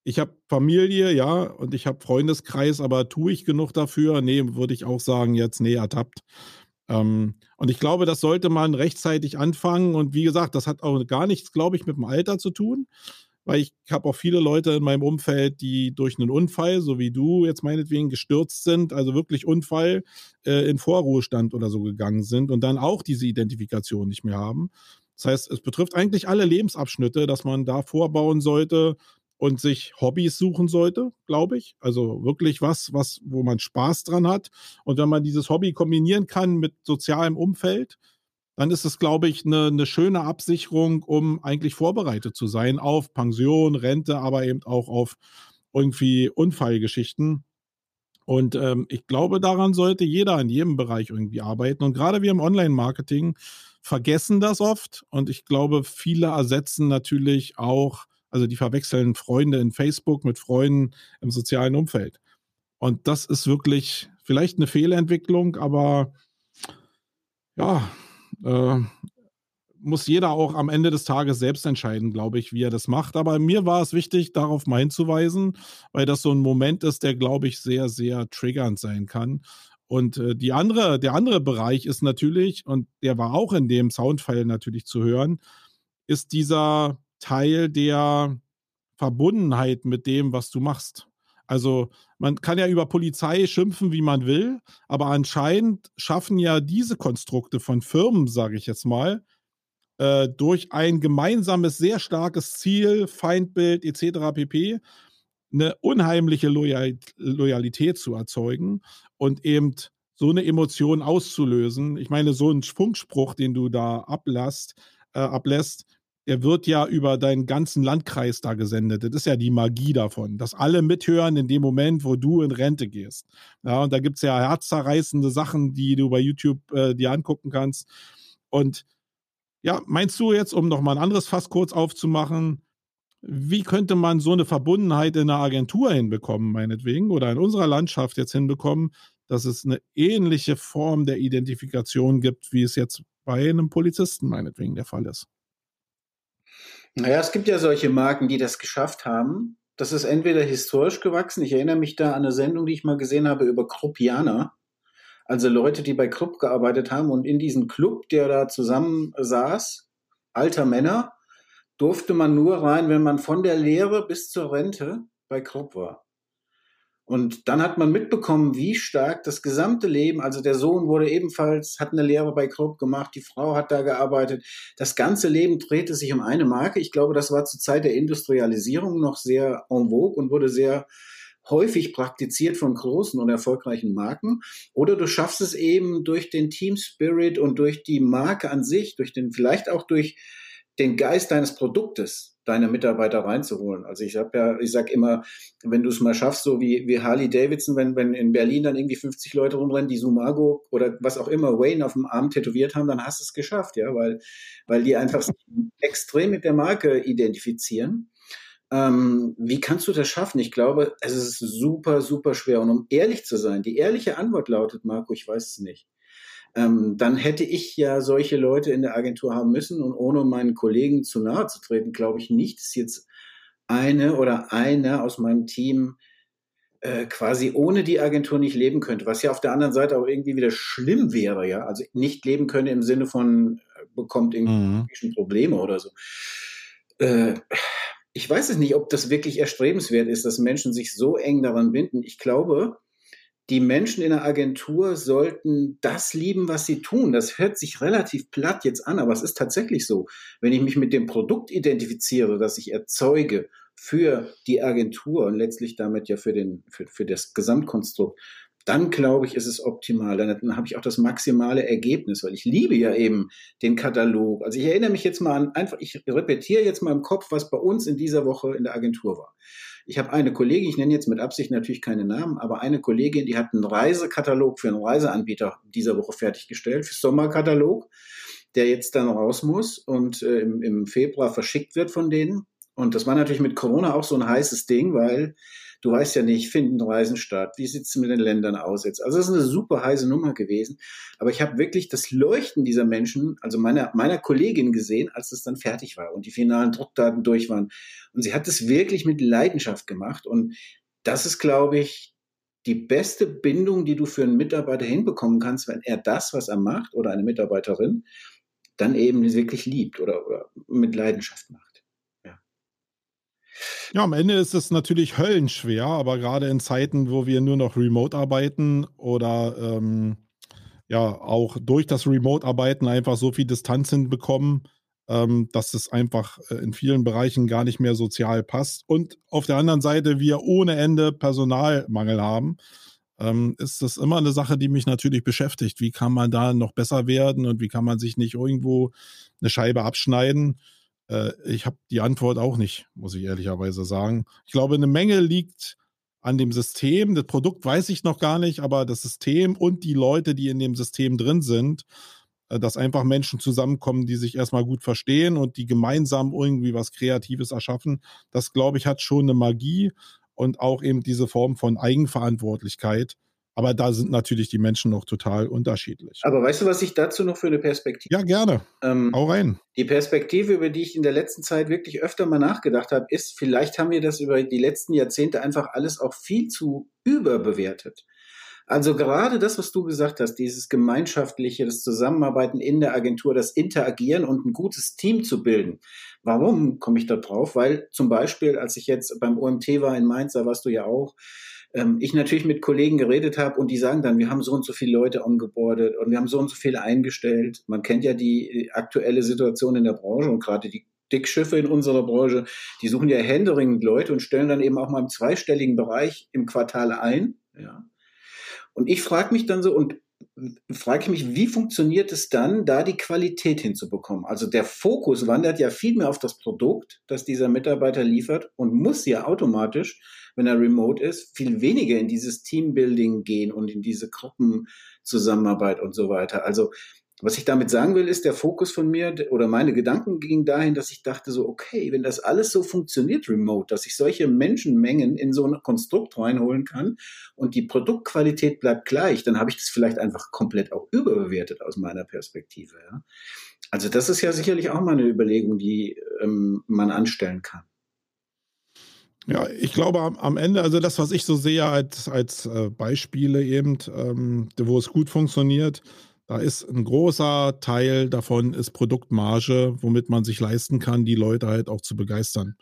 ich habe Familie, ja, und ich habe Freundeskreis, aber tue ich genug dafür? Nee, würde ich auch sagen, jetzt, nee, ertappt. Ähm, und ich glaube, das sollte man rechtzeitig anfangen. Und wie gesagt, das hat auch gar nichts, glaube ich, mit dem Alter zu tun, weil ich habe auch viele Leute in meinem Umfeld, die durch einen Unfall, so wie du jetzt meinetwegen, gestürzt sind, also wirklich Unfall äh, in Vorruhestand oder so gegangen sind und dann auch diese Identifikation nicht mehr haben. Das heißt, es betrifft eigentlich alle Lebensabschnitte, dass man da vorbauen sollte, und sich Hobbys suchen sollte, glaube ich. Also wirklich was, was, wo man Spaß dran hat. Und wenn man dieses Hobby kombinieren kann mit sozialem Umfeld, dann ist es, glaube ich, eine, eine schöne Absicherung, um eigentlich vorbereitet zu sein auf Pension, Rente, aber eben auch auf irgendwie Unfallgeschichten. Und ähm, ich glaube, daran sollte jeder in jedem Bereich irgendwie arbeiten. Und gerade wir im Online-Marketing vergessen das oft. Und ich glaube, viele ersetzen natürlich auch also die verwechseln Freunde in Facebook mit Freunden im sozialen Umfeld. Und das ist wirklich vielleicht eine Fehlentwicklung, aber ja, äh, muss jeder auch am Ende des Tages selbst entscheiden, glaube ich, wie er das macht. Aber mir war es wichtig, darauf mal hinzuweisen, weil das so ein Moment ist, der, glaube ich, sehr, sehr triggernd sein kann. Und äh, die andere, der andere Bereich ist natürlich, und der war auch in dem Soundfile natürlich zu hören, ist dieser Teil der Verbundenheit mit dem, was du machst. Also man kann ja über Polizei schimpfen, wie man will, aber anscheinend schaffen ja diese Konstrukte von Firmen, sage ich jetzt mal, äh, durch ein gemeinsames, sehr starkes Ziel, Feindbild etc. pp. eine unheimliche Loyal Loyalität zu erzeugen und eben so eine Emotion auszulösen. Ich meine, so ein Funkspruch, den du da ablässt, äh, ablässt, der wird ja über deinen ganzen Landkreis da gesendet. Das ist ja die Magie davon, dass alle mithören in dem Moment, wo du in Rente gehst. Ja, und da gibt es ja herzzerreißende Sachen, die du bei YouTube äh, dir angucken kannst. Und ja, meinst du jetzt, um nochmal ein anderes Fass kurz aufzumachen, wie könnte man so eine Verbundenheit in einer Agentur hinbekommen, meinetwegen, oder in unserer Landschaft jetzt hinbekommen, dass es eine ähnliche Form der Identifikation gibt, wie es jetzt bei einem Polizisten meinetwegen der Fall ist? Naja, es gibt ja solche Marken, die das geschafft haben. Das ist entweder historisch gewachsen. Ich erinnere mich da an eine Sendung, die ich mal gesehen habe über Kruppianer. Also Leute, die bei Krupp gearbeitet haben und in diesen Club, der da zusammen saß, alter Männer, durfte man nur rein, wenn man von der Lehre bis zur Rente bei Krupp war. Und dann hat man mitbekommen, wie stark das gesamte Leben, also der Sohn wurde ebenfalls, hat eine Lehre bei Krupp gemacht, die Frau hat da gearbeitet. Das ganze Leben drehte sich um eine Marke. Ich glaube, das war zur Zeit der Industrialisierung noch sehr en vogue und wurde sehr häufig praktiziert von großen und erfolgreichen Marken. Oder du schaffst es eben durch den Team Spirit und durch die Marke an sich, durch den, vielleicht auch durch den Geist deines Produktes deine Mitarbeiter reinzuholen. Also ich habe ja, ich sag immer, wenn du es mal schaffst, so wie, wie Harley Davidson, wenn, wenn in Berlin dann irgendwie 50 Leute rumrennen, die Sumago oder was auch immer Wayne auf dem Arm tätowiert haben, dann hast du es geschafft, ja, weil, weil die einfach extrem mit der Marke identifizieren. Ähm, wie kannst du das schaffen? Ich glaube, es ist super, super schwer. Und um ehrlich zu sein, die ehrliche Antwort lautet, Marco, ich weiß es nicht ähm, dann hätte ich ja solche Leute in der Agentur haben müssen und ohne meinen Kollegen zu nahe zu treten, glaube ich nicht, dass jetzt eine oder einer aus meinem Team äh, quasi ohne die Agentur nicht leben könnte, was ja auf der anderen Seite auch irgendwie wieder schlimm wäre, ja, also nicht leben könnte im Sinne von äh, bekommt irgendwie mhm. Probleme oder so. Äh, ich weiß es nicht, ob das wirklich erstrebenswert ist, dass Menschen sich so eng daran binden. Ich glaube, die Menschen in der Agentur sollten das lieben, was sie tun. Das hört sich relativ platt jetzt an, aber es ist tatsächlich so. Wenn ich mich mit dem Produkt identifiziere, das ich erzeuge für die Agentur und letztlich damit ja für, den, für, für das Gesamtkonstrukt, dann glaube ich, ist es optimal. Dann, dann habe ich auch das maximale Ergebnis, weil ich liebe ja eben den Katalog. Also ich erinnere mich jetzt mal an, einfach, ich repetiere jetzt mal im Kopf, was bei uns in dieser Woche in der Agentur war. Ich habe eine Kollegin, ich nenne jetzt mit Absicht natürlich keine Namen, aber eine Kollegin, die hat einen Reisekatalog für einen Reiseanbieter dieser Woche fertiggestellt, für Sommerkatalog, der jetzt dann raus muss und äh, im, im Februar verschickt wird von denen. Und das war natürlich mit Corona auch so ein heißes Ding, weil Du weißt ja nicht, finden Reisen statt? Wie sieht es mit den Ländern aus jetzt? Also das ist eine super heiße Nummer gewesen. Aber ich habe wirklich das Leuchten dieser Menschen, also meiner, meiner Kollegin gesehen, als es dann fertig war und die finalen Druckdaten durch waren. Und sie hat es wirklich mit Leidenschaft gemacht. Und das ist, glaube ich, die beste Bindung, die du für einen Mitarbeiter hinbekommen kannst, wenn er das, was er macht, oder eine Mitarbeiterin, dann eben wirklich liebt oder, oder mit Leidenschaft macht. Ja, am Ende ist es natürlich höllenschwer, aber gerade in Zeiten, wo wir nur noch remote arbeiten oder ähm, ja auch durch das Remote-Arbeiten einfach so viel Distanz hinbekommen, ähm, dass es einfach äh, in vielen Bereichen gar nicht mehr sozial passt. Und auf der anderen Seite wir ohne Ende Personalmangel haben, ähm, ist das immer eine Sache, die mich natürlich beschäftigt. Wie kann man da noch besser werden und wie kann man sich nicht irgendwo eine Scheibe abschneiden? Äh, ich habe die Antwort auch nicht, muss ich ehrlicherweise sagen. Ich glaube, eine Menge liegt an dem System. Das Produkt weiß ich noch gar nicht, aber das System und die Leute, die in dem System drin sind, äh, dass einfach Menschen zusammenkommen, die sich erstmal gut verstehen und die gemeinsam irgendwie was Kreatives erschaffen, das glaube ich hat schon eine Magie und auch eben diese Form von Eigenverantwortlichkeit, aber da sind natürlich die Menschen noch total unterschiedlich. Aber weißt du, was ich dazu noch für eine Perspektive? Ja, gerne. Ähm, Hau rein. Die Perspektive, über die ich in der letzten Zeit wirklich öfter mal nachgedacht habe, ist, vielleicht haben wir das über die letzten Jahrzehnte einfach alles auch viel zu überbewertet. Also gerade das, was du gesagt hast, dieses gemeinschaftliche, das Zusammenarbeiten in der Agentur, das Interagieren und ein gutes Team zu bilden. Warum komme ich da drauf? Weil zum Beispiel, als ich jetzt beim OMT war in Mainz, da warst du ja auch, ähm, ich natürlich mit Kollegen geredet habe und die sagen dann, wir haben so und so viele Leute ongeboardet und wir haben so und so viele eingestellt. Man kennt ja die äh, aktuelle Situation in der Branche und gerade die Dickschiffe in unserer Branche, die suchen ja händeringend Leute und stellen dann eben auch mal im zweistelligen Bereich im Quartal ein. Ja. Und ich frage mich dann so, und frage ich mich, wie funktioniert es dann, da die Qualität hinzubekommen? Also der Fokus wandert ja viel mehr auf das Produkt, das dieser Mitarbeiter liefert und muss ja automatisch, wenn er remote ist, viel weniger in dieses Teambuilding gehen und in diese Gruppenzusammenarbeit und so weiter. Also was ich damit sagen will, ist, der Fokus von mir oder meine Gedanken gingen dahin, dass ich dachte so, okay, wenn das alles so funktioniert remote, dass ich solche Menschenmengen in so ein Konstrukt reinholen kann und die Produktqualität bleibt gleich, dann habe ich das vielleicht einfach komplett auch überbewertet aus meiner Perspektive. Ja? Also das ist ja sicherlich auch mal eine Überlegung, die ähm, man anstellen kann. Ja, ich glaube am, Ende, also das, was ich so sehe als, als äh, Beispiele eben, ähm, wo es gut funktioniert, da ist ein großer Teil davon ist Produktmarge, womit man sich leisten kann, die Leute halt auch zu begeistern.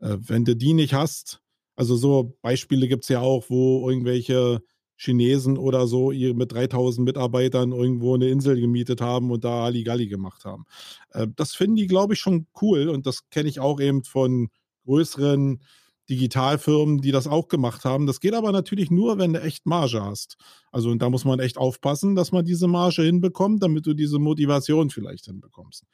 Äh, wenn du die nicht hast, also so Beispiele gibt es ja auch, wo irgendwelche Chinesen oder so mit 3000 Mitarbeitern irgendwo eine Insel gemietet haben und da Halligalli gemacht haben. Äh, das finden die, glaube ich, schon cool und das kenne ich auch eben von größeren Digitalfirmen, die das auch gemacht haben. Das geht aber natürlich nur, wenn du echt Marge hast. Also und da muss man echt aufpassen, dass man diese Marge hinbekommt, damit du diese Motivation vielleicht hinbekommst.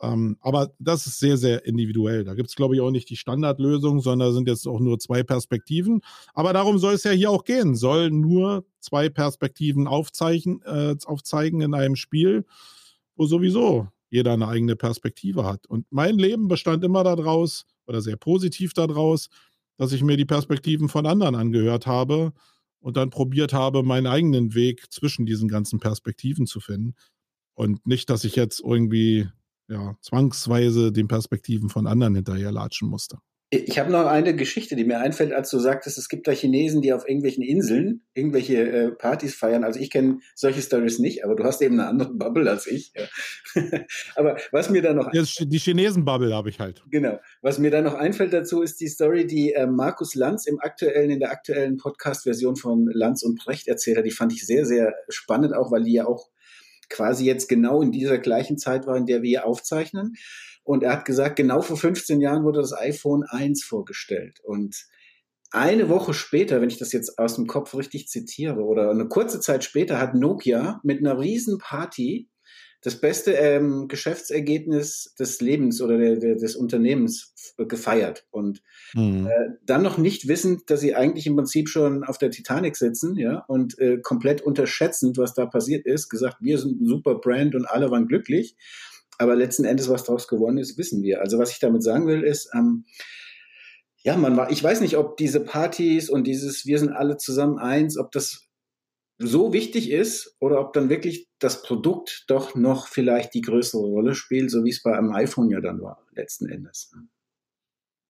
Ähm, aber das ist sehr, sehr individuell. Da gibt es, glaube ich, auch nicht die Standardlösung, sondern sind jetzt auch nur zwei Perspektiven. Aber darum soll es ja hier auch gehen. Soll nur zwei Perspektiven aufzeichnen, äh, aufzeigen in einem Spiel, wo sowieso jeder eine eigene Perspektive hat. Und mein Leben bestand immer daraus, oder sehr positiv daraus, dass ich mir die Perspektiven von anderen angehört habe und dann probiert habe, meinen eigenen Weg zwischen diesen ganzen Perspektiven zu finden. Und nicht, dass ich jetzt irgendwie ja, zwangsweise den Perspektiven von anderen hinterherlatschen musste. Ich habe noch eine Geschichte, die mir einfällt, als du sagtest, es gibt da Chinesen, die auf irgendwelchen Inseln irgendwelche äh, Partys feiern. Also ich kenne solche Stories nicht, aber du hast eben eine andere Bubble als ich. Ja. aber was mir da noch die Chinesen-Bubble habe ich halt. Genau. Was mir da noch einfällt dazu, ist die Story, die äh, Markus Lanz im aktuellen in der aktuellen Podcast-Version von Lanz und Precht erzählt hat. Die fand ich sehr sehr spannend, auch weil die ja auch quasi jetzt genau in dieser gleichen Zeit war, in der wir aufzeichnen. Und er hat gesagt, genau vor 15 Jahren wurde das iPhone 1 vorgestellt. Und eine Woche später, wenn ich das jetzt aus dem Kopf richtig zitiere, oder eine kurze Zeit später hat Nokia mit einer riesen Party das beste ähm, Geschäftsergebnis des Lebens oder der, der, des Unternehmens gefeiert. Und mhm. äh, dann noch nicht wissend, dass sie eigentlich im Prinzip schon auf der Titanic sitzen, ja, und äh, komplett unterschätzend, was da passiert ist, gesagt, wir sind ein super Brand und alle waren glücklich. Aber letzten Endes, was daraus gewonnen ist, wissen wir. Also was ich damit sagen will, ist, ähm, ja, man war, ich weiß nicht, ob diese Partys und dieses Wir sind alle zusammen eins, ob das so wichtig ist oder ob dann wirklich das Produkt doch noch vielleicht die größere Rolle spielt, so wie es bei einem iPhone ja dann war, letzten Endes.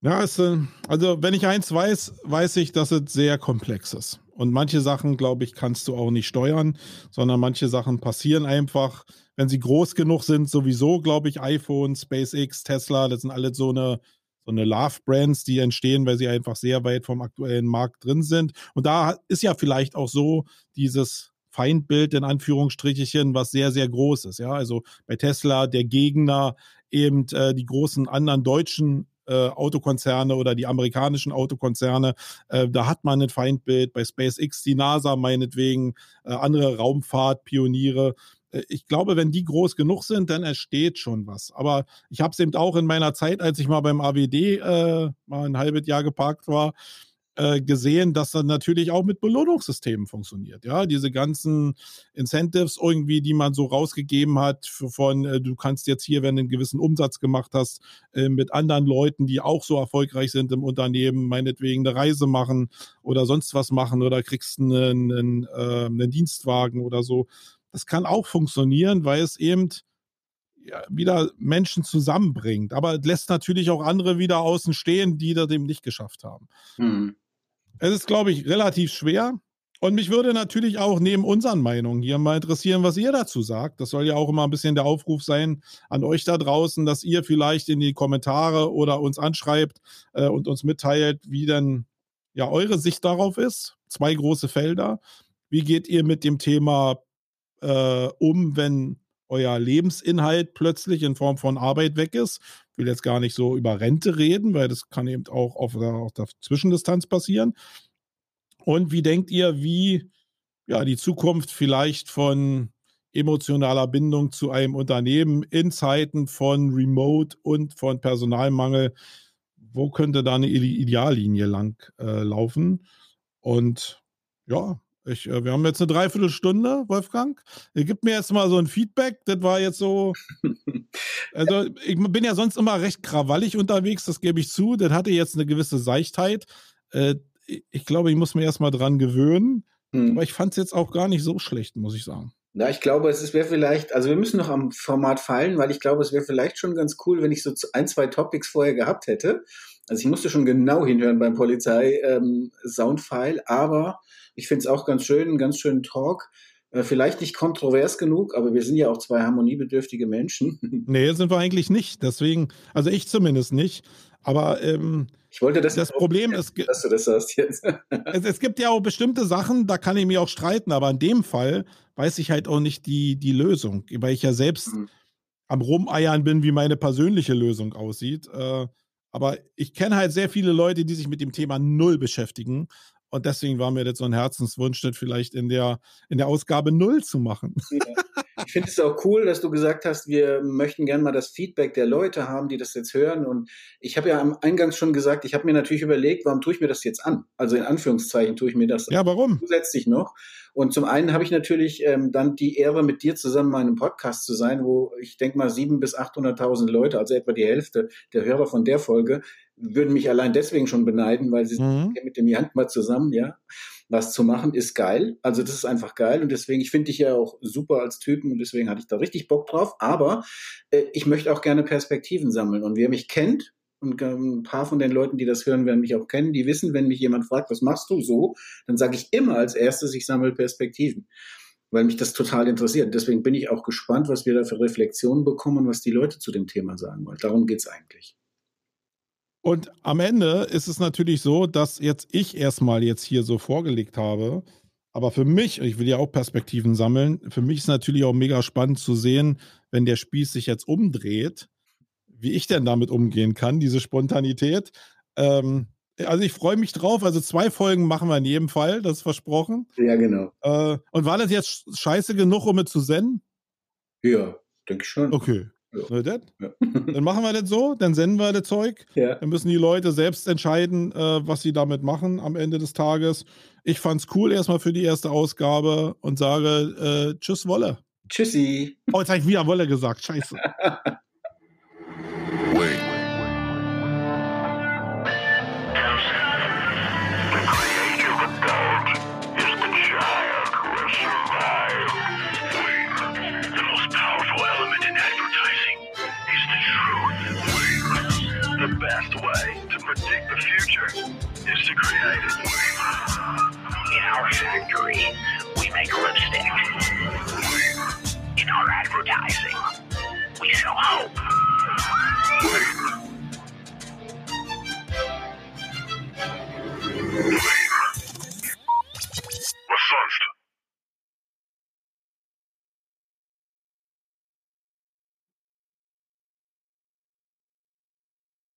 Ja, es, äh, also wenn ich eins weiß, weiß ich, dass es sehr komplex ist. Und manche Sachen, glaube ich, kannst du auch nicht steuern, sondern manche Sachen passieren einfach wenn sie groß genug sind, sowieso, glaube ich, iPhone, SpaceX, Tesla, das sind alle so eine, so eine Love-Brands, die entstehen, weil sie einfach sehr weit vom aktuellen Markt drin sind. Und da ist ja vielleicht auch so dieses Feindbild in Anführungsstrichen, was sehr, sehr groß ist. Ja, also bei Tesla der Gegner eben äh, die großen anderen deutschen äh, Autokonzerne oder die amerikanischen Autokonzerne. Äh, da hat man ein Feindbild. Bei SpaceX die NASA meinetwegen, äh, andere Raumfahrtpioniere. Äh, ich glaube, wenn die groß genug sind, dann entsteht schon was. Aber ich habe es eben auch in meiner Zeit, als ich mal beim AWD äh, mal ein halbes Jahr geparkt war, äh, gesehen, dass das natürlich auch mit Belohnungssystemen funktioniert. Ja, diese ganzen Incentives irgendwie, die man so rausgegeben hat, von äh, du kannst jetzt hier, wenn du einen gewissen Umsatz gemacht hast, äh, mit anderen Leuten, die auch so erfolgreich sind im Unternehmen, meinetwegen eine Reise machen oder sonst was machen oder kriegst einen, einen, äh, einen Dienstwagen oder so. Das kann auch funktionieren, weil es eben ja, wieder Menschen zusammenbringt. Aber es lässt natürlich auch andere wieder außen stehen, die das eben nicht geschafft haben. Mhm. Es ist, glaube ich, relativ schwer. Und mich würde natürlich auch neben unseren Meinungen hier mal interessieren, was ihr dazu sagt. Das soll ja auch immer ein bisschen der Aufruf sein an euch da draußen, dass ihr vielleicht in die Kommentare oder uns anschreibt äh, und uns mitteilt, wie denn ja eure Sicht darauf ist. Zwei große Felder. Wie geht ihr mit dem Thema äh, um, wenn euer Lebensinhalt plötzlich in Form von Arbeit weg ist. Ich will jetzt gar nicht so über Rente reden, weil das kann eben auch auf der, auf der Zwischendistanz passieren. Und wie denkt ihr, wie ja, die Zukunft vielleicht von emotionaler Bindung zu einem Unternehmen in Zeiten von Remote und von Personalmangel, wo könnte da eine Ideallinie lang äh, laufen? Und ja, ich, äh, wir haben jetzt eine Dreiviertelstunde, Wolfgang. Ihr gibt mir jetzt mal so ein Feedback. Das war jetzt so. Also, ich bin ja sonst immer recht krawallig unterwegs, das gebe ich zu. Das hatte jetzt eine gewisse Seichtheit. Äh, ich glaube, ich muss mir erst mal dran gewöhnen. Hm. Aber ich fand es jetzt auch gar nicht so schlecht, muss ich sagen. Ja, ich glaube, es wäre vielleicht, also wir müssen noch am Format fallen, weil ich glaube, es wäre vielleicht schon ganz cool, wenn ich so ein, zwei Topics vorher gehabt hätte. Also ich musste schon genau hinhören beim Polizei-Soundfile, ähm, aber ich finde es auch ganz schön, einen ganz schönen Talk. Äh, vielleicht nicht kontrovers genug, aber wir sind ja auch zwei harmoniebedürftige Menschen. Nee, sind wir eigentlich nicht. Deswegen, also ich zumindest nicht. Aber ähm, ich wollte das, das Problem ist, dass du das sagst jetzt. es, es, gibt ja auch bestimmte Sachen, da kann ich mir auch streiten, aber in dem Fall weiß ich halt auch nicht die, die Lösung, weil ich ja selbst mhm. am Rumeiern bin, wie meine persönliche Lösung aussieht. Äh, aber ich kenne halt sehr viele Leute, die sich mit dem Thema null beschäftigen und deswegen war mir das so ein Herzenswunsch, das vielleicht in der, in der Ausgabe null zu machen. Ja. Ich finde es auch cool, dass du gesagt hast, wir möchten gerne mal das Feedback der Leute haben, die das jetzt hören. Und ich habe ja am Eingang schon gesagt, ich habe mir natürlich überlegt, warum tue ich mir das jetzt an? Also in Anführungszeichen tue ich mir das ja, warum? zusätzlich noch. Und zum einen habe ich natürlich ähm, dann die Ehre, mit dir zusammen in einem Podcast zu sein, wo ich denke mal sieben bis 800.000 Leute, also etwa die Hälfte der Hörer von der Folge, würden mich allein deswegen schon beneiden, weil sie mhm. mit dem Jan mal zusammen, ja was zu machen, ist geil. Also das ist einfach geil und deswegen, ich finde dich ja auch super als Typen und deswegen hatte ich da richtig Bock drauf. Aber äh, ich möchte auch gerne Perspektiven sammeln und wer mich kennt, und ein paar von den Leuten, die das hören, werden mich auch kennen, die wissen, wenn mich jemand fragt, was machst du so, dann sage ich immer als erstes, ich sammle Perspektiven, weil mich das total interessiert. Deswegen bin ich auch gespannt, was wir da für Reflexionen bekommen was die Leute zu dem Thema sagen wollen. Darum geht es eigentlich. Und am Ende ist es natürlich so, dass jetzt ich erstmal jetzt hier so vorgelegt habe. Aber für mich, ich will ja auch Perspektiven sammeln, für mich ist natürlich auch mega spannend zu sehen, wenn der Spieß sich jetzt umdreht wie ich denn damit umgehen kann, diese Spontanität. Ähm, also ich freue mich drauf. Also zwei Folgen machen wir in jedem Fall, das ist versprochen. Ja, genau. Äh, und war das jetzt scheiße genug, um es zu senden? Ja, denke ich schon. Okay. Ja. Na, ja. Dann machen wir das so, dann senden wir das Zeug. Ja. Dann müssen die Leute selbst entscheiden, äh, was sie damit machen am Ende des Tages. Ich fand's cool erstmal für die erste Ausgabe und sage äh, Tschüss, Wolle. Tschüssi. Oh, jetzt habe ich wieder Wolle gesagt. Scheiße. advertising. We sell hope. Wait. Later.